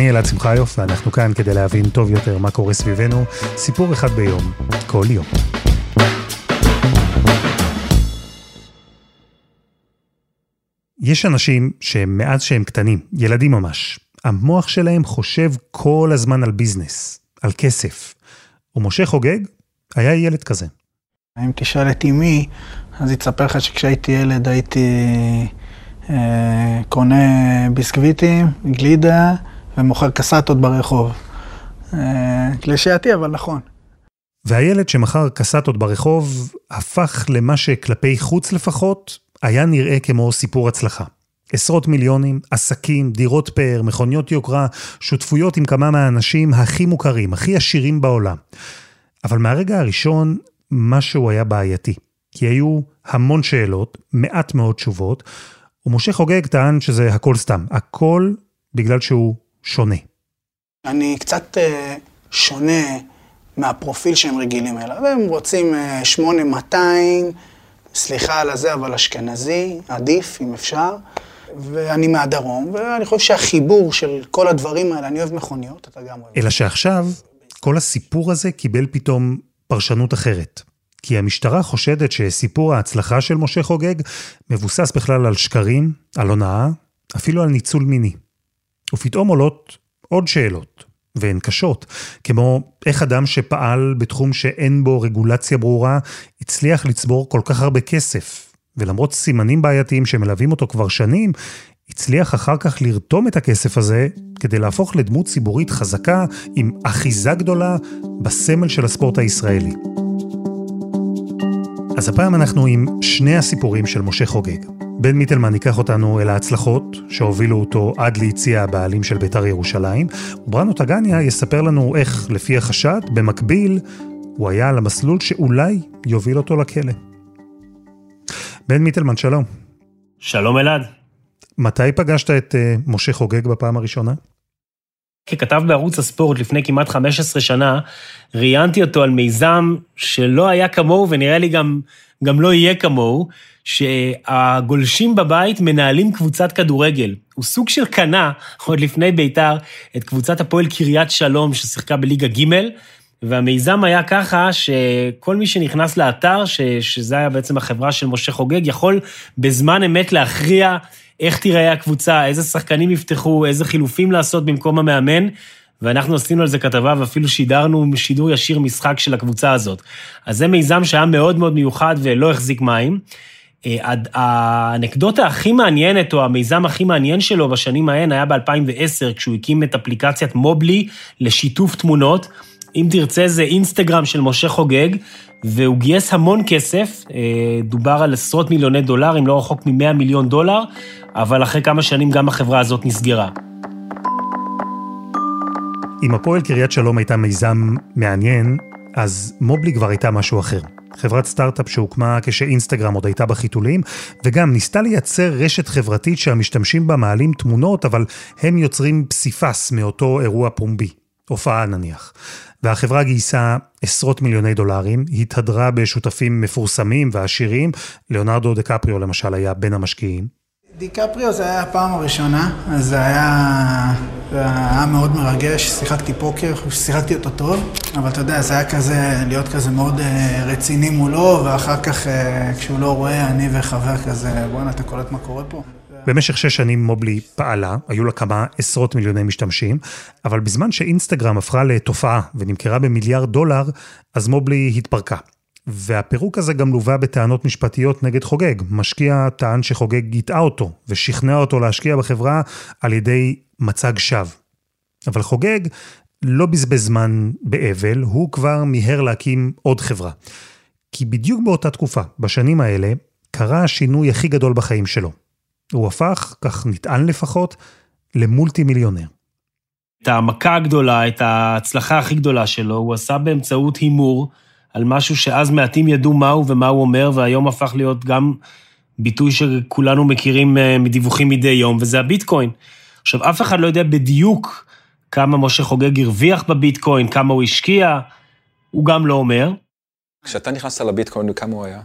אני אלעד שמחיוף, ואנחנו כאן כדי להבין טוב יותר מה קורה סביבנו, סיפור אחד ביום, כל יום. יש אנשים שמאז שהם קטנים, ילדים ממש, המוח שלהם חושב כל הזמן על ביזנס, על כסף. ומשה חוגג היה ילד כזה. אם תשאל את אמי, אז היא תספר לך שכשהייתי ילד הייתי אה, קונה ביסקוויטים, גלידה ומוכר קסטות ברחוב. אה, קלישאתי, אבל נכון. והילד שמכר קסטות ברחוב הפך למה שכלפי חוץ לפחות היה נראה כמו סיפור הצלחה. עשרות מיליונים, עסקים, דירות פאר, מכוניות יוקרה, שותפויות עם כמה מהאנשים הכי מוכרים, הכי עשירים בעולם. אבל מהרגע הראשון, משהו היה בעייתי. כי היו המון שאלות, מעט מאוד תשובות, ומשה חוגג טען שזה הכל סתם. הכל בגלל שהוא שונה. אני קצת uh, שונה מהפרופיל שהם רגילים אליו. הם רוצים uh, 8200, סליחה על הזה, אבל אשכנזי, עדיף אם אפשר. ואני מהדרום, ואני חושב שהחיבור של כל הדברים האלה, אני אוהב מכוניות, אתה גם אוהב. אלא שעכשיו, כל הסיפור הזה קיבל פתאום פרשנות אחרת. כי המשטרה חושדת שסיפור ההצלחה של משה חוגג מבוסס בכלל על שקרים, על הונאה, אפילו על ניצול מיני. ופתאום עולות עוד שאלות, והן קשות, כמו איך אדם שפעל בתחום שאין בו רגולציה ברורה, הצליח לצבור כל כך הרבה כסף, ולמרות סימנים בעייתיים שמלווים אותו כבר שנים, הצליח אחר כך לרתום את הכסף הזה כדי להפוך לדמות ציבורית חזקה עם אחיזה גדולה בסמל של הספורט הישראלי. אז הפעם אנחנו עם שני הסיפורים של משה חוגג. בן מיטלמן ייקח אותנו אל ההצלחות שהובילו אותו עד ליציע הבעלים של בית"ר ירושלים, ובראנו טגניה יספר לנו איך, לפי החשד, במקביל, הוא היה על המסלול שאולי יוביל אותו לכלא. בן מיטלמן, שלום. שלום אלעד. מתי פגשת את uh, משה חוגג בפעם הראשונה? ככתב בערוץ הספורט לפני כמעט 15 שנה, ראיינתי אותו על מיזם שלא היה כמוהו ונראה לי גם, גם לא יהיה כמוהו, שהגולשים בבית מנהלים קבוצת כדורגל. הוא סוג של קנה, עוד לפני בית"ר, את קבוצת הפועל קריית שלום ששיחקה בליגה ג', והמיזם היה ככה שכל מי שנכנס לאתר, ש, שזה היה בעצם החברה של משה חוגג, יכול בזמן אמת להכריע איך תיראה הקבוצה, איזה שחקנים יפתחו, איזה חילופים לעשות במקום המאמן, ואנחנו עשינו על זה כתבה ואפילו שידרנו שידור ישיר משחק של הקבוצה הזאת. אז זה מיזם שהיה מאוד מאוד מיוחד ולא החזיק מים. אה, האנקדוטה הכי מעניינת, או המיזם הכי מעניין שלו בשנים ההן, היה ב-2010, כשהוא הקים את אפליקציית מובלי לשיתוף תמונות. אם תרצה, זה אינסטגרם של משה חוגג, והוא גייס המון כסף, אה, דובר על עשרות מיליוני דולרים, לא רחוק מ-100 מיליון דולר, אבל אחרי כמה שנים גם החברה הזאת נסגרה. אם הפועל קריית שלום הייתה מיזם מעניין, אז מובלי כבר הייתה משהו אחר. חברת סטארט-אפ שהוקמה כשאינסטגרם עוד הייתה בחיתולים, וגם ניסתה לייצר רשת חברתית שהמשתמשים בה מעלים תמונות, אבל הם יוצרים פסיפס מאותו אירוע פומבי, הופעה נניח. והחברה גייסה עשרות מיליוני דולרים, התהדרה בשותפים מפורסמים ועשירים, ליאונרדו דקפריו למשל היה בין המשקיעים. דיקפריו זה היה הפעם הראשונה, אז זה היה, זה היה מאוד מרגש, שיחקתי פוקר, שיחקתי אותו טוב, אבל אתה יודע, זה היה כזה, להיות כזה מאוד אה, רציני מולו, ואחר כך אה, כשהוא לא רואה, אני וחבר כזה, בואנה, אתה קולט מה קורה פה? במשך שש שנים מובלי פעלה, היו לה כמה עשרות מיליוני משתמשים, אבל בזמן שאינסטגרם הפכה לתופעה ונמכרה במיליארד דולר, אז מובלי התפרקה. והפירוק הזה גם לווה בטענות משפטיות נגד חוגג. משקיע טען שחוגג הטעה אותו ושכנע אותו להשקיע בחברה על ידי מצג שווא. אבל חוגג לא בזבז זמן באבל, הוא כבר מיהר להקים עוד חברה. כי בדיוק באותה תקופה, בשנים האלה, קרה השינוי הכי גדול בחיים שלו. הוא הפך, כך נטען לפחות, למולטי מיליונר. את המכה הגדולה, את ההצלחה הכי גדולה שלו, הוא עשה באמצעות הימור על משהו שאז מעטים ידעו מהו ומה הוא אומר, והיום הפך להיות גם ביטוי שכולנו מכירים אה, מדיווחים מדי יום, וזה הביטקוין. עכשיו, אף אחד לא יודע בדיוק כמה משה חוגג הרוויח בביטקוין, כמה הוא השקיע, הוא גם לא אומר. כשאתה נכנסת לביטקוין, כמה הוא היה?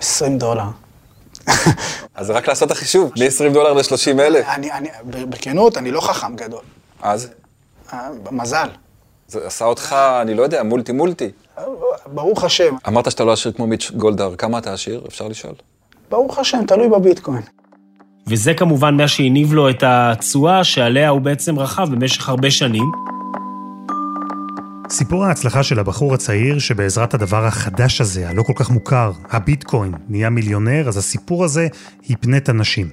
20 דולר. אז רק לעשות את החישוב, מ-20 דולר ל-30 אלף. אני, אני, בכנות, אני לא חכם גדול. אז? אה, מזל. זה עשה אותך, אני לא יודע, מולטי מולטי. ברוך השם. אמרת שאתה לא עשיר כמו מיץ' גולדהר, כמה אתה עשיר? אפשר לשאול. ברוך השם, תלוי בביטקוין. וזה כמובן מה שהניב לו את התשואה שעליה הוא בעצם רכב במשך הרבה שנים. סיפור ההצלחה של הבחור הצעיר שבעזרת הדבר החדש הזה, הלא כל כך מוכר, הביטקוין, נהיה מיליונר, אז הסיפור הזה היפנה את הנשים.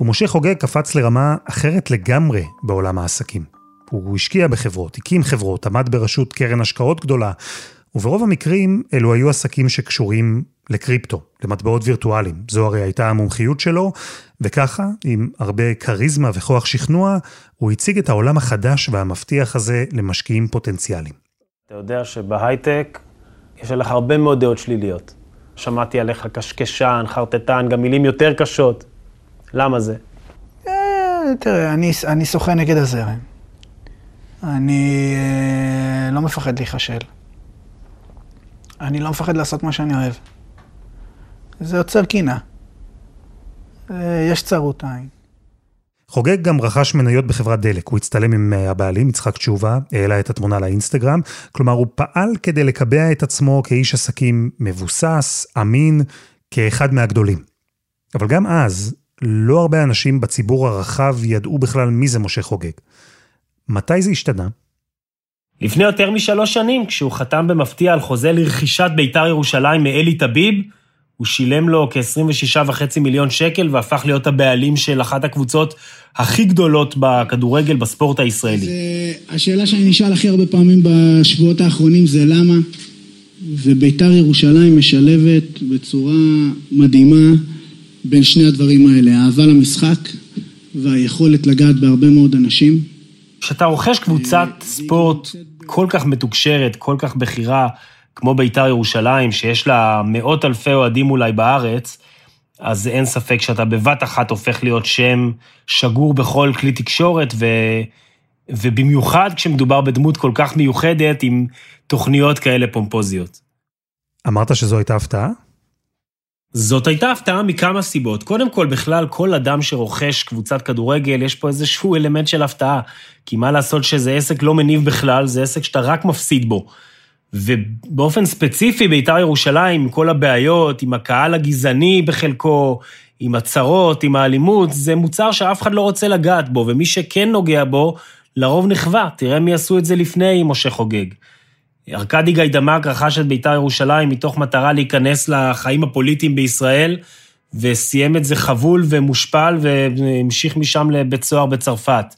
ומשה חוגג קפץ לרמה אחרת לגמרי בעולם העסקים. הוא השקיע בחברות, הקים חברות, עמד בראשות קרן השקעות גדולה, וברוב המקרים אלו היו עסקים שקשורים לקריפטו, למטבעות וירטואליים. זו הרי הייתה המומחיות שלו, וככה, עם הרבה כריזמה וכוח שכנוע, הוא הציג את העולם החדש והמבטיח הזה למשקיעים פוטנציאליים. אתה יודע שבהייטק יש עליך הרבה מאוד דעות שליליות. שמעתי עליך קשקשן, חרטטן, גם מילים יותר קשות. למה זה? אה, תראה, אני, אני שוחה נגד הזרם. אני אה, לא מפחד להיכשל. אני לא מפחד לעשות מה שאני אוהב. זה יוצר קינה. אה, יש צרות עין. חוגג גם רכש מניות בחברת דלק, הוא הצטלם עם אה, הבעלים, יצחק תשובה, העלה את התמונה לאינסטגרם, כלומר הוא פעל כדי לקבע את עצמו כאיש עסקים מבוסס, אמין, כאחד מהגדולים. אבל גם אז, לא הרבה אנשים בציבור הרחב ידעו בכלל מי זה משה חוגג. מתי זה השתנה? לפני יותר משלוש שנים, כשהוא חתם במפתיע על חוזה לרכישת בית"ר ירושלים מאלי טביב, הוא שילם לו כ-26.5 מיליון שקל והפך להיות הבעלים של אחת הקבוצות הכי גדולות בכדורגל בספורט הישראלי. אז השאלה שאני נשאל הכי הרבה פעמים בשבועות האחרונים זה למה, ובית"ר ירושלים משלבת בצורה מדהימה בין שני הדברים האלה, אהבה למשחק והיכולת לגעת בהרבה מאוד אנשים. כשאתה רוכש קבוצת ספורט כל כך מתוקשרת, כל כך בכירה, כמו בית"ר ירושלים, שיש לה מאות אלפי אוהדים אולי בארץ, אז אין ספק שאתה בבת אחת הופך להיות שם שגור בכל כלי תקשורת, ו... ובמיוחד כשמדובר בדמות כל כך מיוחדת עם תוכניות כאלה פומפוזיות. אמרת שזו הייתה הפתעה? זאת הייתה הפתעה מכמה סיבות. קודם כל, בכלל, כל אדם שרוכש קבוצת כדורגל, יש פה איזשהו אלמנט של הפתעה. כי מה לעשות שזה עסק לא מניב בכלל, זה עסק שאתה רק מפסיד בו. ובאופן ספציפי, בית"ר ירושלים, עם כל הבעיות, עם הקהל הגזעני בחלקו, עם הצרות, עם האלימות, זה מוצר שאף אחד לא רוצה לגעת בו, ומי שכן נוגע בו, לרוב נכווה. תראה מי עשו את זה לפני משה חוגג. ארכדי גיידמק רכש את בית"ר ירושלים מתוך מטרה להיכנס לחיים הפוליטיים בישראל, וסיים את זה חבול ומושפל, והמשיך משם לבית סוהר בצרפת.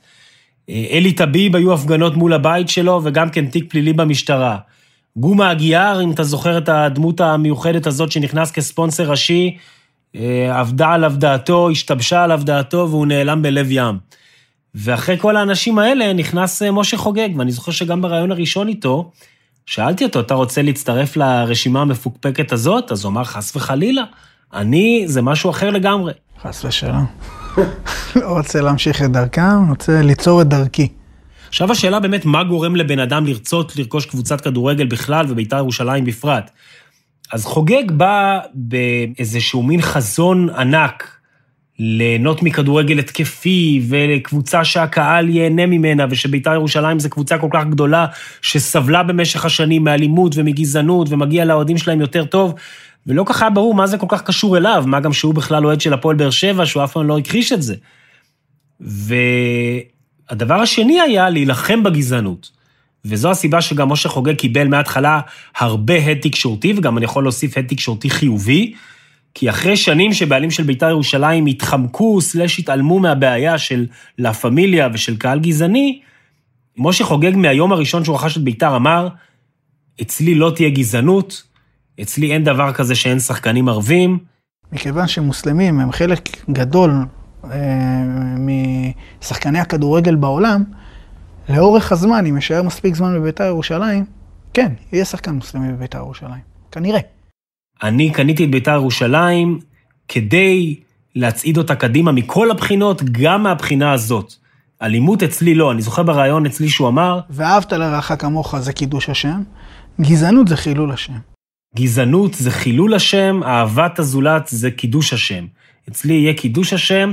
אלי טביב, היו הפגנות מול הבית שלו, וגם כן תיק פלילי במשטרה. גומה אגיאר, אם אתה זוכר את הדמות המיוחדת הזאת שנכנס כספונסר ראשי, עבדה עליו דעתו, השתבשה עליו דעתו, והוא נעלם בלב ים. ואחרי כל האנשים האלה נכנס משה חוגג, ואני זוכר שגם בריאיון הראשון איתו, שאלתי אותו, אתה רוצה להצטרף לרשימה המפוקפקת הזאת? אז הוא אמר, חס וחלילה, אני, זה משהו אחר לגמרי. חס ושלום. לא רוצה להמשיך את דרכם, רוצה ליצור את דרכי. עכשיו השאלה באמת, מה גורם לבן אדם לרצות לרכוש קבוצת כדורגל בכלל ובית"ר ירושלים בפרט? אז חוגג בא באיזשהו מין חזון ענק ליהנות מכדורגל התקפי, ולקבוצה שהקהל ייהנה ממנה, ושבית"ר ירושלים זו קבוצה כל כך גדולה, שסבלה במשך השנים מאלימות ומגזענות, ומגיע לאוהדים שלהם יותר טוב, ולא ככה היה ברור מה זה כל כך קשור אליו, מה גם שהוא בכלל אוהד של הפועל באר שבע, שהוא אף פעם לא הכחיש את זה. והדבר השני היה להילחם בגזענות. וזו הסיבה שגם משה חוגג קיבל מההתחלה הרבה הד תקשורתי, וגם אני יכול להוסיף הד תקשורתי חיובי. כי אחרי שנים שבעלים של בית"ר ירושלים התחמקו, סלש התעלמו מהבעיה של לה פמיליה ושל קהל גזעני, משה חוגג מהיום הראשון שהוא רכש את בית"ר אמר, אצלי לא תהיה גזענות, אצלי אין דבר כזה שאין שחקנים ערבים. מכיוון שמוסלמים הם חלק גדול אה, משחקני הכדורגל בעולם, לאורך הזמן, אם יישאר מספיק זמן בביתר ירושלים, כן, יהיה שחקן מוסלמי בביתר ירושלים. כנראה. אני קניתי את ביתר ירושלים כדי להצעיד אותה קדימה מכל הבחינות, גם מהבחינה הזאת. אלימות אצלי לא, אני זוכר בריאיון אצלי שהוא אמר, ואהבת לרעך כמוך זה קידוש השם, גזענות זה חילול השם. גזענות זה חילול השם, אהבת הזולת זה קידוש השם. אצלי יהיה קידוש השם,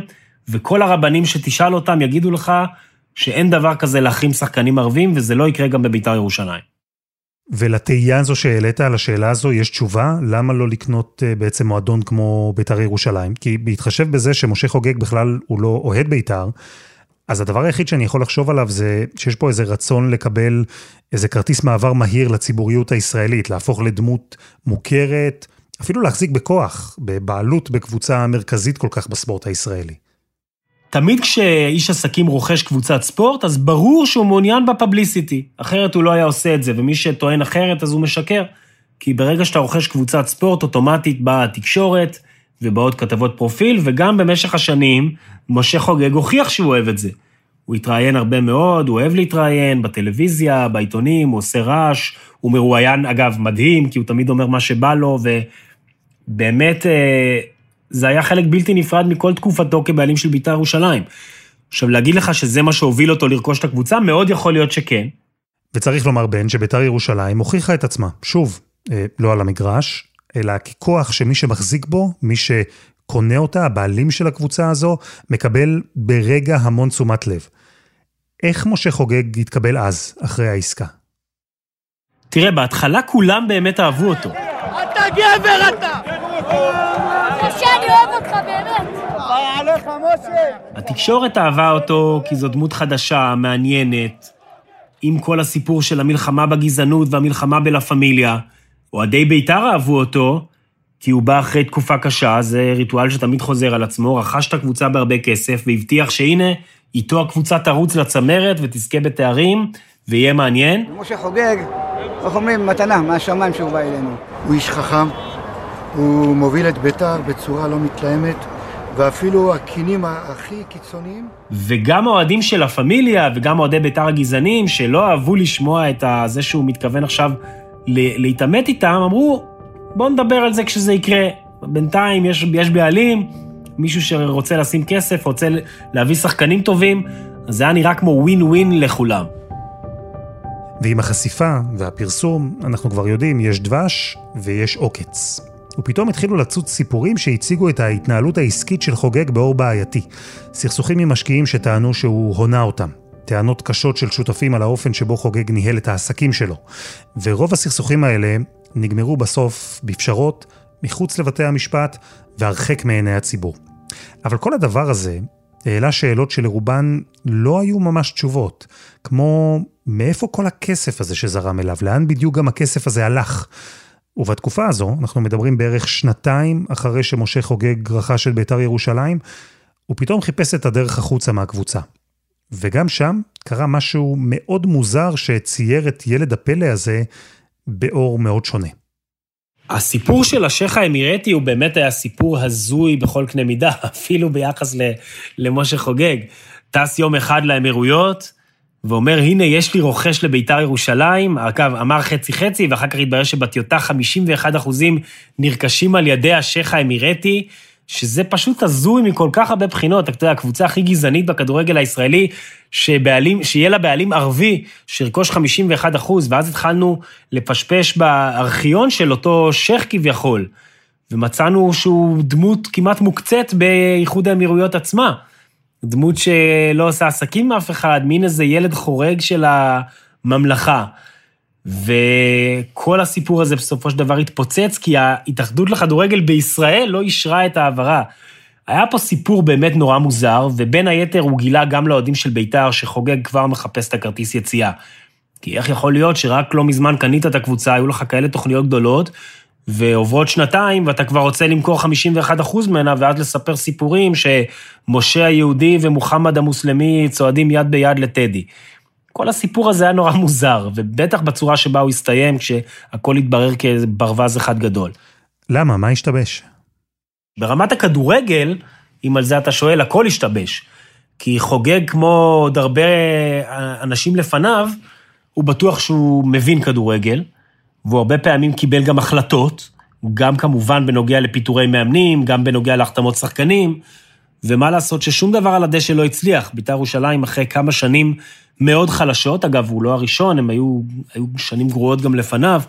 וכל הרבנים שתשאל אותם יגידו לך שאין דבר כזה להחרים שחקנים ערבים, וזה לא יקרה גם בביתר ירושלים. ולתהייה הזו שהעלית על השאלה הזו, יש תשובה? למה לא לקנות אה, בעצם מועדון כמו ביתר ירושלים? כי בהתחשב בזה שמשה חוגג בכלל הוא לא אוהד ביתר, אז הדבר היחיד שאני יכול לחשוב עליו זה שיש פה איזה רצון לקבל איזה כרטיס מעבר מהיר לציבוריות הישראלית, להפוך לדמות מוכרת, אפילו להחזיק בכוח, בבעלות בקבוצה מרכזית כל כך בספורט הישראלי. תמיד כשאיש עסקים רוכש קבוצת ספורט, אז ברור שהוא מעוניין בפבליסיטי. אחרת הוא לא היה עושה את זה, ומי שטוען אחרת, אז הוא משקר. כי ברגע שאתה רוכש קבוצת ספורט, אוטומטית באה התקשורת, ובאות כתבות פרופיל, וגם במשך השנים, משה חוגג הוכיח שהוא אוהב את זה. הוא התראיין הרבה מאוד, הוא אוהב להתראיין בטלוויזיה, בעיתונים, הוא עושה רעש, הוא מרואיין, אגב, מדהים, כי הוא תמיד אומר מה שבא לו, ובאמת, אה, זה היה חלק בלתי נפרד מכל תקופתו כבעלים של בית"ר ירושלים. עכשיו, להגיד לך שזה מה שהוביל אותו לרכוש את הקבוצה, מאוד יכול להיות שכן. וצריך לומר, בן, שביתר ירושלים הוכיחה את עצמה. שוב, אה, לא על המגרש, אלא ככוח שמי שמחזיק בו, מי שקונה אותה, הבעלים של הקבוצה הזו, מקבל ברגע המון תשומת לב. איך משה חוגג התקבל אז, אחרי העסקה? תראה, בהתחלה כולם באמת אהבו אותו. אתה גבר אתה! עליך, משה. התקשורת אהבה אותו כי זו דמות חדשה, מעניינת, עם כל הסיפור של המלחמה בגזענות והמלחמה בלה פמיליה. אוהדי בית"ר אהבו אותו, כי הוא בא אחרי תקופה קשה, זה ריטואל שתמיד חוזר על עצמו, רכש את הקבוצה בהרבה כסף, והבטיח שהנה, איתו הקבוצה תרוץ לצמרת ותזכה בתארים, ויהיה מעניין. משה חוגג, איך אומרים, מתנה מהשמיים שהוא בא אלינו. הוא איש חכם, הוא מוביל את בית"ר בצורה לא מתלהמת, ואפילו הקינים הכי קיצוניים. וגם האוהדים של לה פמיליה, וגם אוהדי בית"ר הגזענים, שלא אהבו לשמוע את זה שהוא מתכוון עכשיו להתעמת איתם, אמרו, בואו נדבר על זה כשזה יקרה. בינתיים יש, יש בעלים, מישהו שרוצה לשים כסף, רוצה להביא שחקנים טובים, אז זה היה נראה כמו ווין ווין לכולם. ועם החשיפה והפרסום, אנחנו כבר יודעים, יש דבש ויש עוקץ. ופתאום התחילו לצוץ סיפורים שהציגו את ההתנהלות העסקית של חוגג באור בעייתי. סכסוכים עם משקיעים שטענו שהוא הונה אותם. טענות קשות של שותפים על האופן שבו חוגג ניהל את העסקים שלו. ורוב הסכסוכים האלה נגמרו בסוף בפשרות, מחוץ לבתי המשפט והרחק מעיני הציבור. אבל כל הדבר הזה העלה שאלות שלרובן לא היו ממש תשובות, כמו מאיפה כל הכסף הזה שזרם אליו, לאן בדיוק גם הכסף הזה הלך. ובתקופה הזו, אנחנו מדברים בערך שנתיים אחרי שמשה חוגג רכש את בית"ר ירושלים, הוא פתאום חיפש את הדרך החוצה מהקבוצה. וגם שם קרה משהו מאוד מוזר שצייר את ילד הפלא הזה באור מאוד שונה. הסיפור של השייח האמירטי הוא באמת היה סיפור הזוי בכל קנה מידה, אפילו ביחס למשה חוגג. טס יום אחד לאמירויות, ואומר, הנה, יש לי רוכש לביתר ירושלים, אגב, אמר חצי-חצי, ואחר כך התברר שבטיוטה 51 אחוזים נרכשים על ידי השייח האמירטי, שזה פשוט הזוי מכל כך הרבה בחינות. אתה יודע, הקבוצה הכי גזענית בכדורגל הישראלי, שבעלים, שיהיה לה בעלים ערבי, שירכוש 51 אחוז, ואז התחלנו לפשפש בארכיון של אותו שייח כביכול, ומצאנו שהוא דמות כמעט מוקצת באיחוד האמירויות עצמה. דמות שלא עושה עסקים עם אף אחד, מין איזה ילד חורג של הממלכה. וכל הסיפור הזה בסופו של דבר התפוצץ, כי ההתאחדות לכדורגל בישראל לא אישרה את ההעברה. היה פה סיפור באמת נורא מוזר, ובין היתר הוא גילה גם לאוהדים של בית"ר, שחוגג כבר מחפש את הכרטיס יציאה. כי איך יכול להיות שרק לא מזמן קנית את הקבוצה, היו לך כאלה תוכניות גדולות, ועוברות שנתיים, ואתה כבר רוצה למכור 51% ממנה, ואז לספר סיפורים שמשה היהודי ומוחמד המוסלמי צועדים יד ביד לטדי. כל הסיפור הזה היה נורא מוזר, ובטח בצורה שבה הוא הסתיים, כשהכול התברר כברווז אחד גדול. למה? מה השתבש? ברמת הכדורגל, אם על זה אתה שואל, הכל השתבש. כי חוגג כמו עוד הרבה אנשים לפניו, הוא בטוח שהוא מבין כדורגל, והוא הרבה פעמים קיבל גם החלטות, גם כמובן בנוגע לפיטורי מאמנים, גם בנוגע להחתמות שחקנים, ומה לעשות ששום דבר על הדשא לא הצליח. בית"ר ירושלים אחרי כמה שנים מאוד חלשות, אגב, הוא לא הראשון, הם היו, היו שנים גרועות גם לפניו,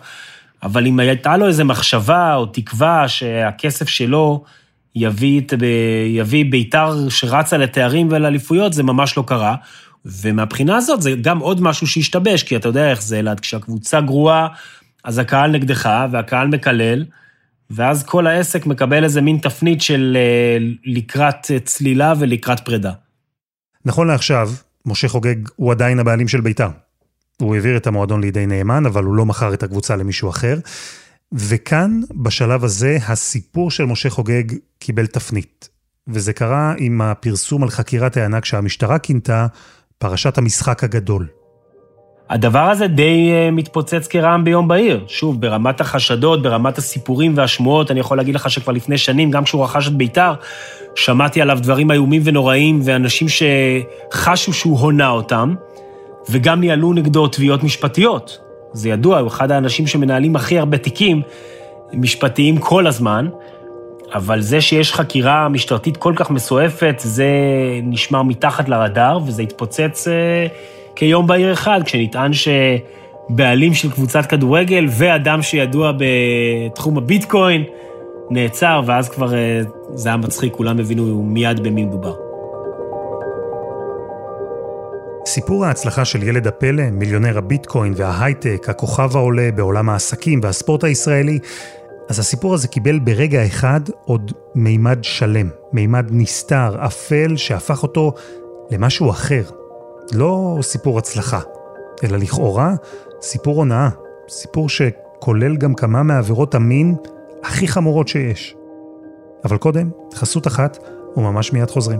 אבל אם הייתה לו איזו מחשבה או תקווה שהכסף שלו יביא, יביא בית"ר שרצה לתארים ולאליפויות, זה ממש לא קרה. ומהבחינה הזאת זה גם עוד משהו שהשתבש, כי אתה יודע איך זה, אלעד, כשהקבוצה גרועה, אז הקהל נגדך והקהל מקלל, ואז כל העסק מקבל איזה מין תפנית של אה, לקראת צלילה ולקראת פרידה. נכון לעכשיו, משה חוגג הוא עדיין הבעלים של בית"ר. הוא העביר את המועדון לידי נאמן, אבל הוא לא מכר את הקבוצה למישהו אחר. וכאן, בשלב הזה, הסיפור של משה חוגג קיבל תפנית. וזה קרה עם הפרסום על חקירת הענק שהמשטרה כינתה פרשת המשחק הגדול. הדבר הזה די אה, מתפוצץ כרעם ביום בהיר. שוב, ברמת החשדות, ברמת הסיפורים והשמועות, אני יכול להגיד לך שכבר לפני שנים, גם כשהוא רכש את בית"ר, שמעתי עליו דברים איומים ונוראים, ואנשים שחשו שהוא הונה אותם, וגם ניהלו נגדו תביעות משפטיות. זה ידוע, הוא אחד האנשים שמנהלים הכי הרבה תיקים משפטיים כל הזמן, אבל זה שיש חקירה משטרתית כל כך מסועפת, זה נשמר מתחת לרדאר, וזה התפוצץ אה, כיום בהיר אחד, כשנטען שבעלים של קבוצת כדורגל ואדם שידוע בתחום הביטקוין נעצר, ואז כבר אה, זה היה מצחיק, כולם הבינו מיד במי מדובר. סיפור ההצלחה של ילד הפלא, מיליונר הביטקוין וההייטק, הכוכב העולה בעולם העסקים והספורט הישראלי, אז הסיפור הזה קיבל ברגע אחד עוד מימד שלם, מימד נסתר, אפל, שהפך אותו למשהו אחר. לא סיפור הצלחה, אלא לכאורה סיפור הונאה, סיפור שכולל גם כמה מעבירות המין הכי חמורות שיש. אבל קודם, חסות אחת, וממש מיד חוזרים.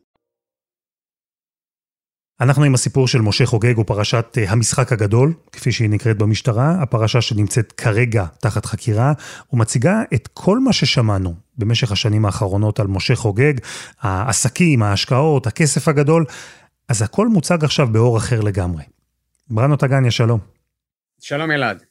אנחנו עם הסיפור של משה חוגג ופרשת אה, המשחק הגדול, כפי שהיא נקראת במשטרה, הפרשה שנמצאת כרגע תחת חקירה, ומציגה את כל מה ששמענו במשך השנים האחרונות על משה חוגג, העסקים, ההשקעות, הכסף הגדול, אז הכל מוצג עכשיו באור אחר לגמרי. בראנו טגניה, שלום. שלום אלעד.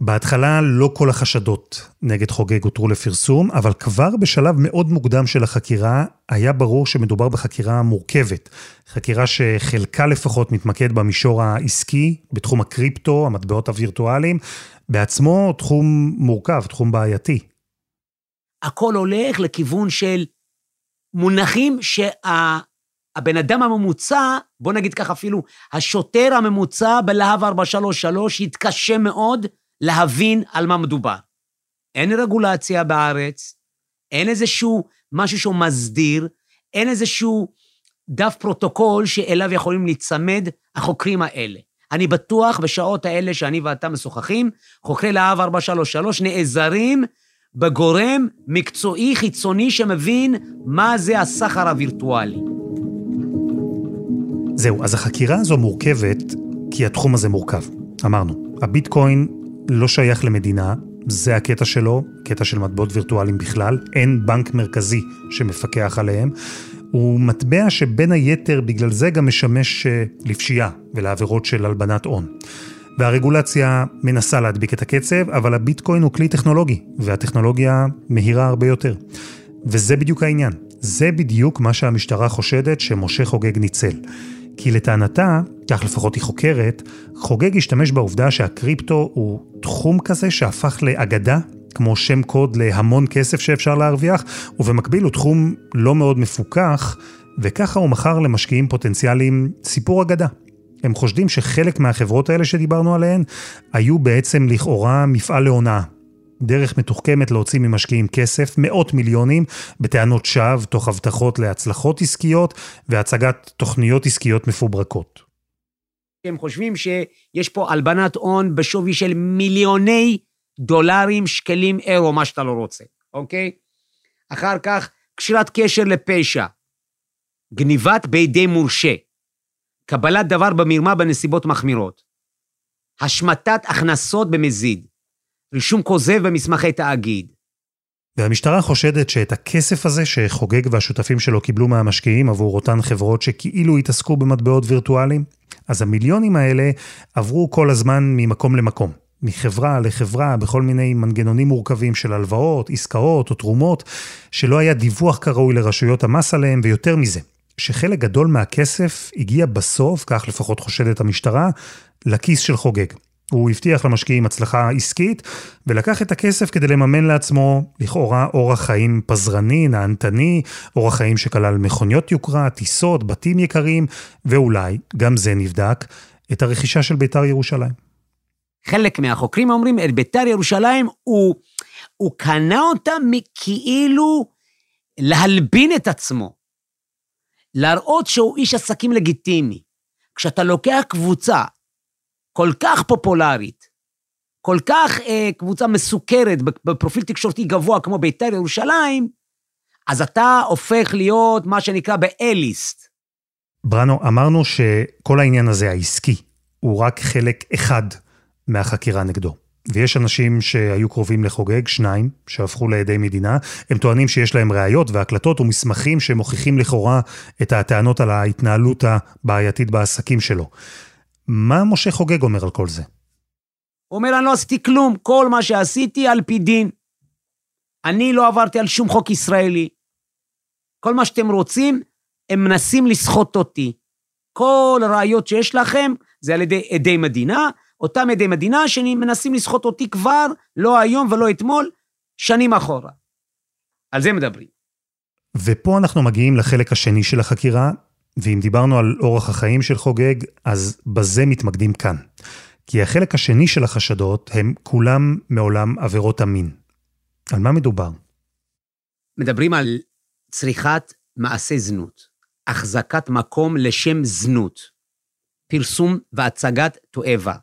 בהתחלה לא כל החשדות נגד חוגג הותרו לפרסום, אבל כבר בשלב מאוד מוקדם של החקירה היה ברור שמדובר בחקירה מורכבת. חקירה שחלקה לפחות מתמקד במישור העסקי, בתחום הקריפטו, המטבעות הווירטואליים, בעצמו תחום מורכב, תחום בעייתי. הכל הולך לכיוון של מונחים שהבן אדם הממוצע, בוא נגיד ככה אפילו, השוטר הממוצע בלהב 433 יתקשה מאוד להבין על מה מדובר. אין רגולציה בארץ, אין איזשהו משהו שהוא מסדיר, אין איזשהו דף פרוטוקול שאליו יכולים להיצמד החוקרים האלה. אני בטוח בשעות האלה שאני ואתה משוחחים, חוקרי להב 433 נעזרים בגורם מקצועי חיצוני שמבין מה זה הסחר הווירטואלי. זהו, אז החקירה הזו מורכבת כי התחום הזה מורכב. אמרנו, הביטקוין לא שייך למדינה, זה הקטע שלו, קטע של מטבעות וירטואליים בכלל, אין בנק מרכזי שמפקח עליהם. הוא מטבע שבין היתר בגלל זה גם משמש אה, לפשיעה ולעבירות של הלבנת הון. והרגולציה מנסה להדביק את הקצב, אבל הביטקוין הוא כלי טכנולוגי, והטכנולוגיה מהירה הרבה יותר. וזה בדיוק העניין. זה בדיוק מה שהמשטרה חושדת שמשה חוגג ניצל. כי לטענתה, כך לפחות היא חוקרת, חוגג השתמש בעובדה שהקריפטו הוא תחום כזה שהפך לאגדה, כמו שם קוד להמון כסף שאפשר להרוויח, ובמקביל הוא תחום לא מאוד מפוקח, וככה הוא מכר למשקיעים פוטנציאליים סיפור אגדה. הם חושדים שחלק מהחברות האלה שדיברנו עליהן היו בעצם לכאורה מפעל להונאה. דרך מתוחכמת להוציא ממשקיעים כסף, מאות מיליונים, בטענות שווא, תוך הבטחות להצלחות עסקיות והצגת תוכניות עסקיות מפוברקות. הם חושבים שיש פה הלבנת הון בשווי של מיליוני דולרים, שקלים, אירו, מה שאתה לא רוצה, אוקיי? אחר כך, קשירת קשר לפשע, גניבת בידי מורשה, קבלת דבר במרמה בנסיבות מחמירות, השמטת הכנסות במזיד, רישום כוזב במסמכי תאגיד. והמשטרה חושדת שאת הכסף הזה שחוגג והשותפים שלו קיבלו מהמשקיעים עבור אותן חברות שכאילו התעסקו במטבעות וירטואליים, אז המיליונים האלה עברו כל הזמן ממקום למקום. מחברה לחברה בכל מיני מנגנונים מורכבים של הלוואות, עסקאות או תרומות, שלא היה דיווח כראוי לרשויות המס עליהם, ויותר מזה, שחלק גדול מהכסף הגיע בסוף, כך לפחות חושדת המשטרה, לכיס של חוגג. הוא הבטיח למשקיעים הצלחה עסקית, ולקח את הכסף כדי לממן לעצמו, לכאורה, אורח חיים פזרני, נהנתני, אורח חיים שכלל מכוניות יוקרה, טיסות, בתים יקרים, ואולי, גם זה נבדק, את הרכישה של בית"ר ירושלים. חלק מהחוקרים אומרים, את בית"ר ירושלים, הוא, הוא קנה אותה מכאילו להלבין את עצמו. להראות שהוא איש עסקים לגיטימי. כשאתה לוקח קבוצה כל כך פופולרית, כל כך אה, קבוצה מסוכרת בפרופיל תקשורתי גבוה כמו בית"ר ירושלים, אז אתה הופך להיות מה שנקרא ב-A-ליסט. בראנו, אמרנו שכל העניין הזה, העסקי, הוא רק חלק אחד מהחקירה נגדו. ויש אנשים שהיו קרובים לחוגג, שניים, שהפכו לעדי מדינה. הם טוענים שיש להם ראיות והקלטות ומסמכים שמוכיחים לכאורה את הטענות על ההתנהלות הבעייתית בעסקים שלו. מה משה חוגג אומר על כל זה? הוא אומר, אני לא עשיתי כלום, כל מה שעשיתי על פי דין. אני לא עברתי על שום חוק ישראלי. כל מה שאתם רוצים, הם מנסים לסחוט אותי. כל הראיות שיש לכם זה על ידי עדי מדינה, אותם עדי מדינה שמנסים לסחוט אותי כבר, לא היום ולא אתמול, שנים אחורה. על זה מדברים. ופה אנחנו מגיעים לחלק השני של החקירה, ואם דיברנו על אורח החיים של חוגג, אז בזה מתמקדים כאן. כי החלק השני של החשדות הם כולם מעולם עבירות המין. על מה מדובר? מדברים על צריכת מעשה זנות, החזקת מקום לשם זנות, פרסום והצגת תועבה,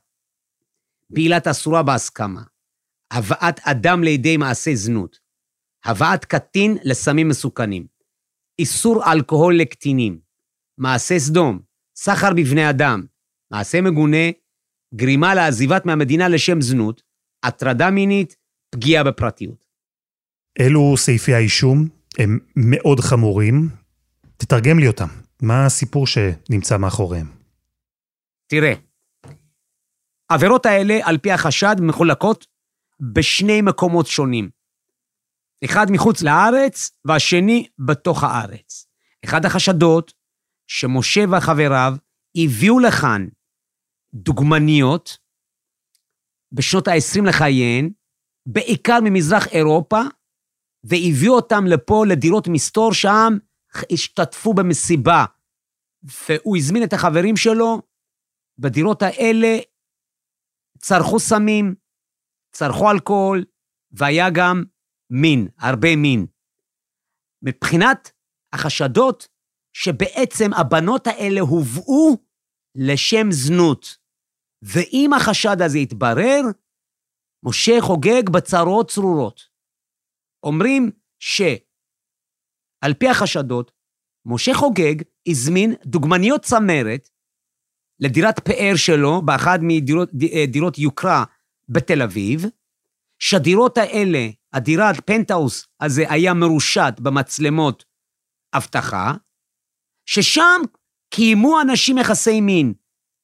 בעילת אסורה בהסכמה, הבאת אדם לידי מעשה זנות, הבאת קטין לסמים מסוכנים, איסור אלכוהול לקטינים, מעשה סדום, סחר בבני אדם, מעשה מגונה, גרימה לעזיבת מהמדינה לשם זנות, הטרדה מינית, פגיעה בפרטיות. אלו סעיפי האישום, הם מאוד חמורים. תתרגם לי אותם. מה הסיפור שנמצא מאחוריהם? תראה, העבירות האלה, על פי החשד, מחולקות בשני מקומות שונים. אחד מחוץ לארץ והשני בתוך הארץ. אחד החשדות שמשה וחבריו הביאו לכאן דוגמניות בשנות ה-20 לחייהן, בעיקר ממזרח אירופה, והביאו אותם לפה לדירות מסתור שם, השתתפו במסיבה. והוא הזמין את החברים שלו, בדירות האלה צרכו סמים, צרכו אלכוהול, והיה גם מין, הרבה מין. מבחינת החשדות, שבעצם הבנות האלה הובאו לשם זנות. ואם החשד הזה יתברר, משה חוגג בצרות צרורות. אומרים שעל פי החשדות, משה חוגג הזמין דוגמניות צמרת לדירת פאר שלו באחד מדירות יוקרה בתל אביב, שהדירות האלה, הדירת פנטהאוס הזה היה מרושת במצלמות אבטחה, ששם קיימו אנשים יחסי מין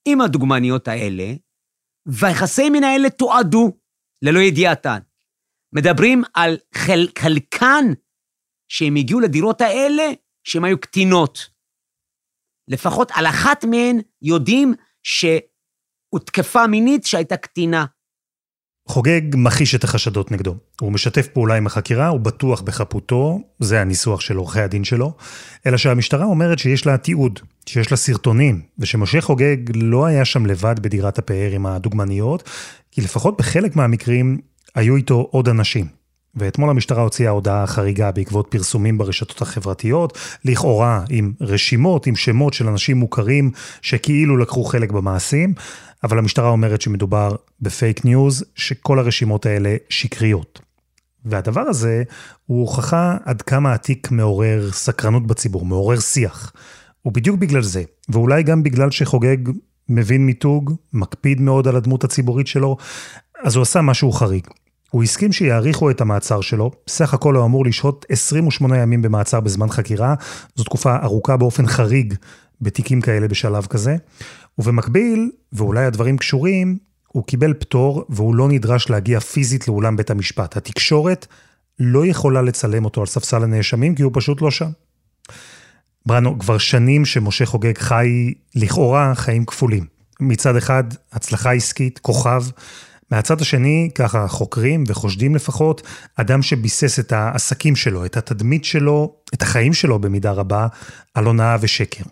עם הדוגמניות האלה, והיחסי מין האלה תועדו ללא ידיעתן. מדברים על חל, חלקן שהם הגיעו לדירות האלה שהן היו קטינות. לפחות על אחת מהן יודעים שהותקפה מינית שהייתה קטינה. חוגג מכחיש את החשדות נגדו. הוא משתף פעולה עם החקירה, הוא בטוח בחפותו, זה הניסוח של עורכי הדין שלו, אלא שהמשטרה אומרת שיש לה תיעוד, שיש לה סרטונים, ושמשה חוגג לא היה שם לבד בדירת הפאר עם הדוגמניות, כי לפחות בחלק מהמקרים היו איתו עוד אנשים. ואתמול המשטרה הוציאה הודעה חריגה בעקבות פרסומים ברשתות החברתיות, לכאורה עם רשימות, עם שמות של אנשים מוכרים שכאילו לקחו חלק במעשים, אבל המשטרה אומרת שמדובר ב fake news, שכל הרשימות האלה שקריות. והדבר הזה הוא הוכחה עד כמה התיק מעורר סקרנות בציבור, מעורר שיח. ובדיוק בגלל זה, ואולי גם בגלל שחוגג מבין מיתוג, מקפיד מאוד על הדמות הציבורית שלו, אז הוא עשה משהו חריג. הוא הסכים שיאריכו את המעצר שלו, סך הכל הוא אמור לשהות 28 ימים במעצר בזמן חקירה, זו תקופה ארוכה באופן חריג בתיקים כאלה בשלב כזה, ובמקביל, ואולי הדברים קשורים, הוא קיבל פטור והוא לא נדרש להגיע פיזית לאולם בית המשפט. התקשורת לא יכולה לצלם אותו על ספסל הנאשמים כי הוא פשוט לא שם. בראנו, כבר שנים שמשה חוגג חי לכאורה חיים כפולים. מצד אחד, הצלחה עסקית, כוכב. מהצד השני, ככה חוקרים וחושדים לפחות, אדם שביסס את העסקים שלו, את התדמית שלו, את החיים שלו במידה רבה, על הונאה ושקר.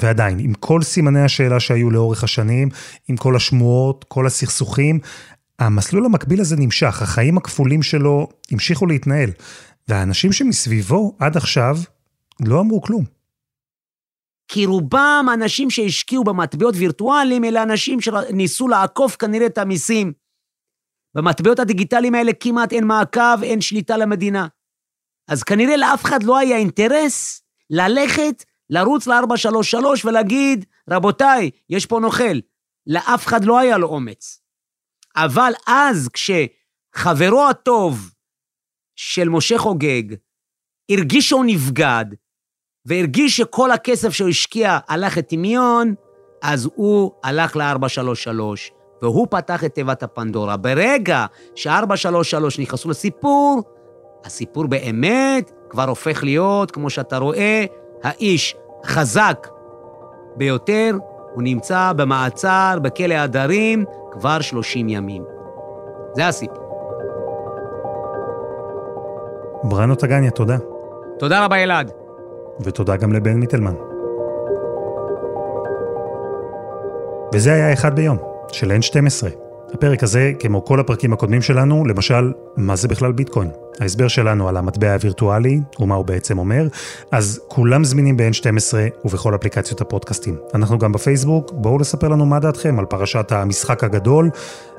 ועדיין, עם כל סימני השאלה שהיו לאורך השנים, עם כל השמועות, כל הסכסוכים, המסלול המקביל הזה נמשך, החיים הכפולים שלו המשיכו להתנהל. והאנשים שמסביבו עד עכשיו לא אמרו כלום. כי רובם אנשים שהשקיעו במטבעות וירטואליים, אלה אנשים שניסו לעקוף כנראה את המיסים. במטבעות הדיגיטליים האלה כמעט אין מעקב, אין שליטה למדינה. אז כנראה לאף אחד לא היה אינטרס ללכת, לרוץ ל-433 ולהגיד, רבותיי, יש פה נוכל. לאף אחד לא היה לו אומץ. אבל אז, כשחברו הטוב של משה חוגג הרגיש שהוא נבגד, והרגיש שכל הכסף שהוא השקיע הלך לטמיון, אז הוא הלך ל-433, והוא פתח את תיבת הפנדורה. ברגע ש-433 נכנסו לסיפור, הסיפור באמת כבר הופך להיות, כמו שאתה רואה, האיש חזק ביותר, הוא נמצא במעצר בכלא הדרים כבר 30 ימים. זה הסיפור. בראנו טגניה, תודה. תודה רבה, אלעד. ותודה גם לבן מיטלמן. וזה היה אחד ביום, של N12. הפרק הזה, כמו כל הפרקים הקודמים שלנו, למשל, מה זה בכלל ביטקוין? ההסבר שלנו על המטבע הווירטואלי, ומה הוא בעצם אומר, אז כולם זמינים ב-N12 ובכל אפליקציות הפודקאסטים. אנחנו גם בפייסבוק, בואו לספר לנו מה דעתכם על פרשת המשחק הגדול,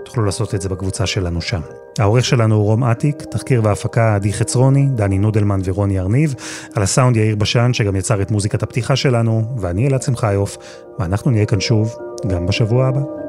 תוכלו לעשות את זה בקבוצה שלנו שם. העורך שלנו הוא רום אטיק, תחקיר והפקה עדי חצרוני, דני נודלמן ורוני ארניב, על הסאונד יאיר בשן שגם יצר את מוזיקת הפתיחה שלנו, ואני אלעד שמחיוף, ואנחנו נהיה כאן שוב גם בשבוע הבא.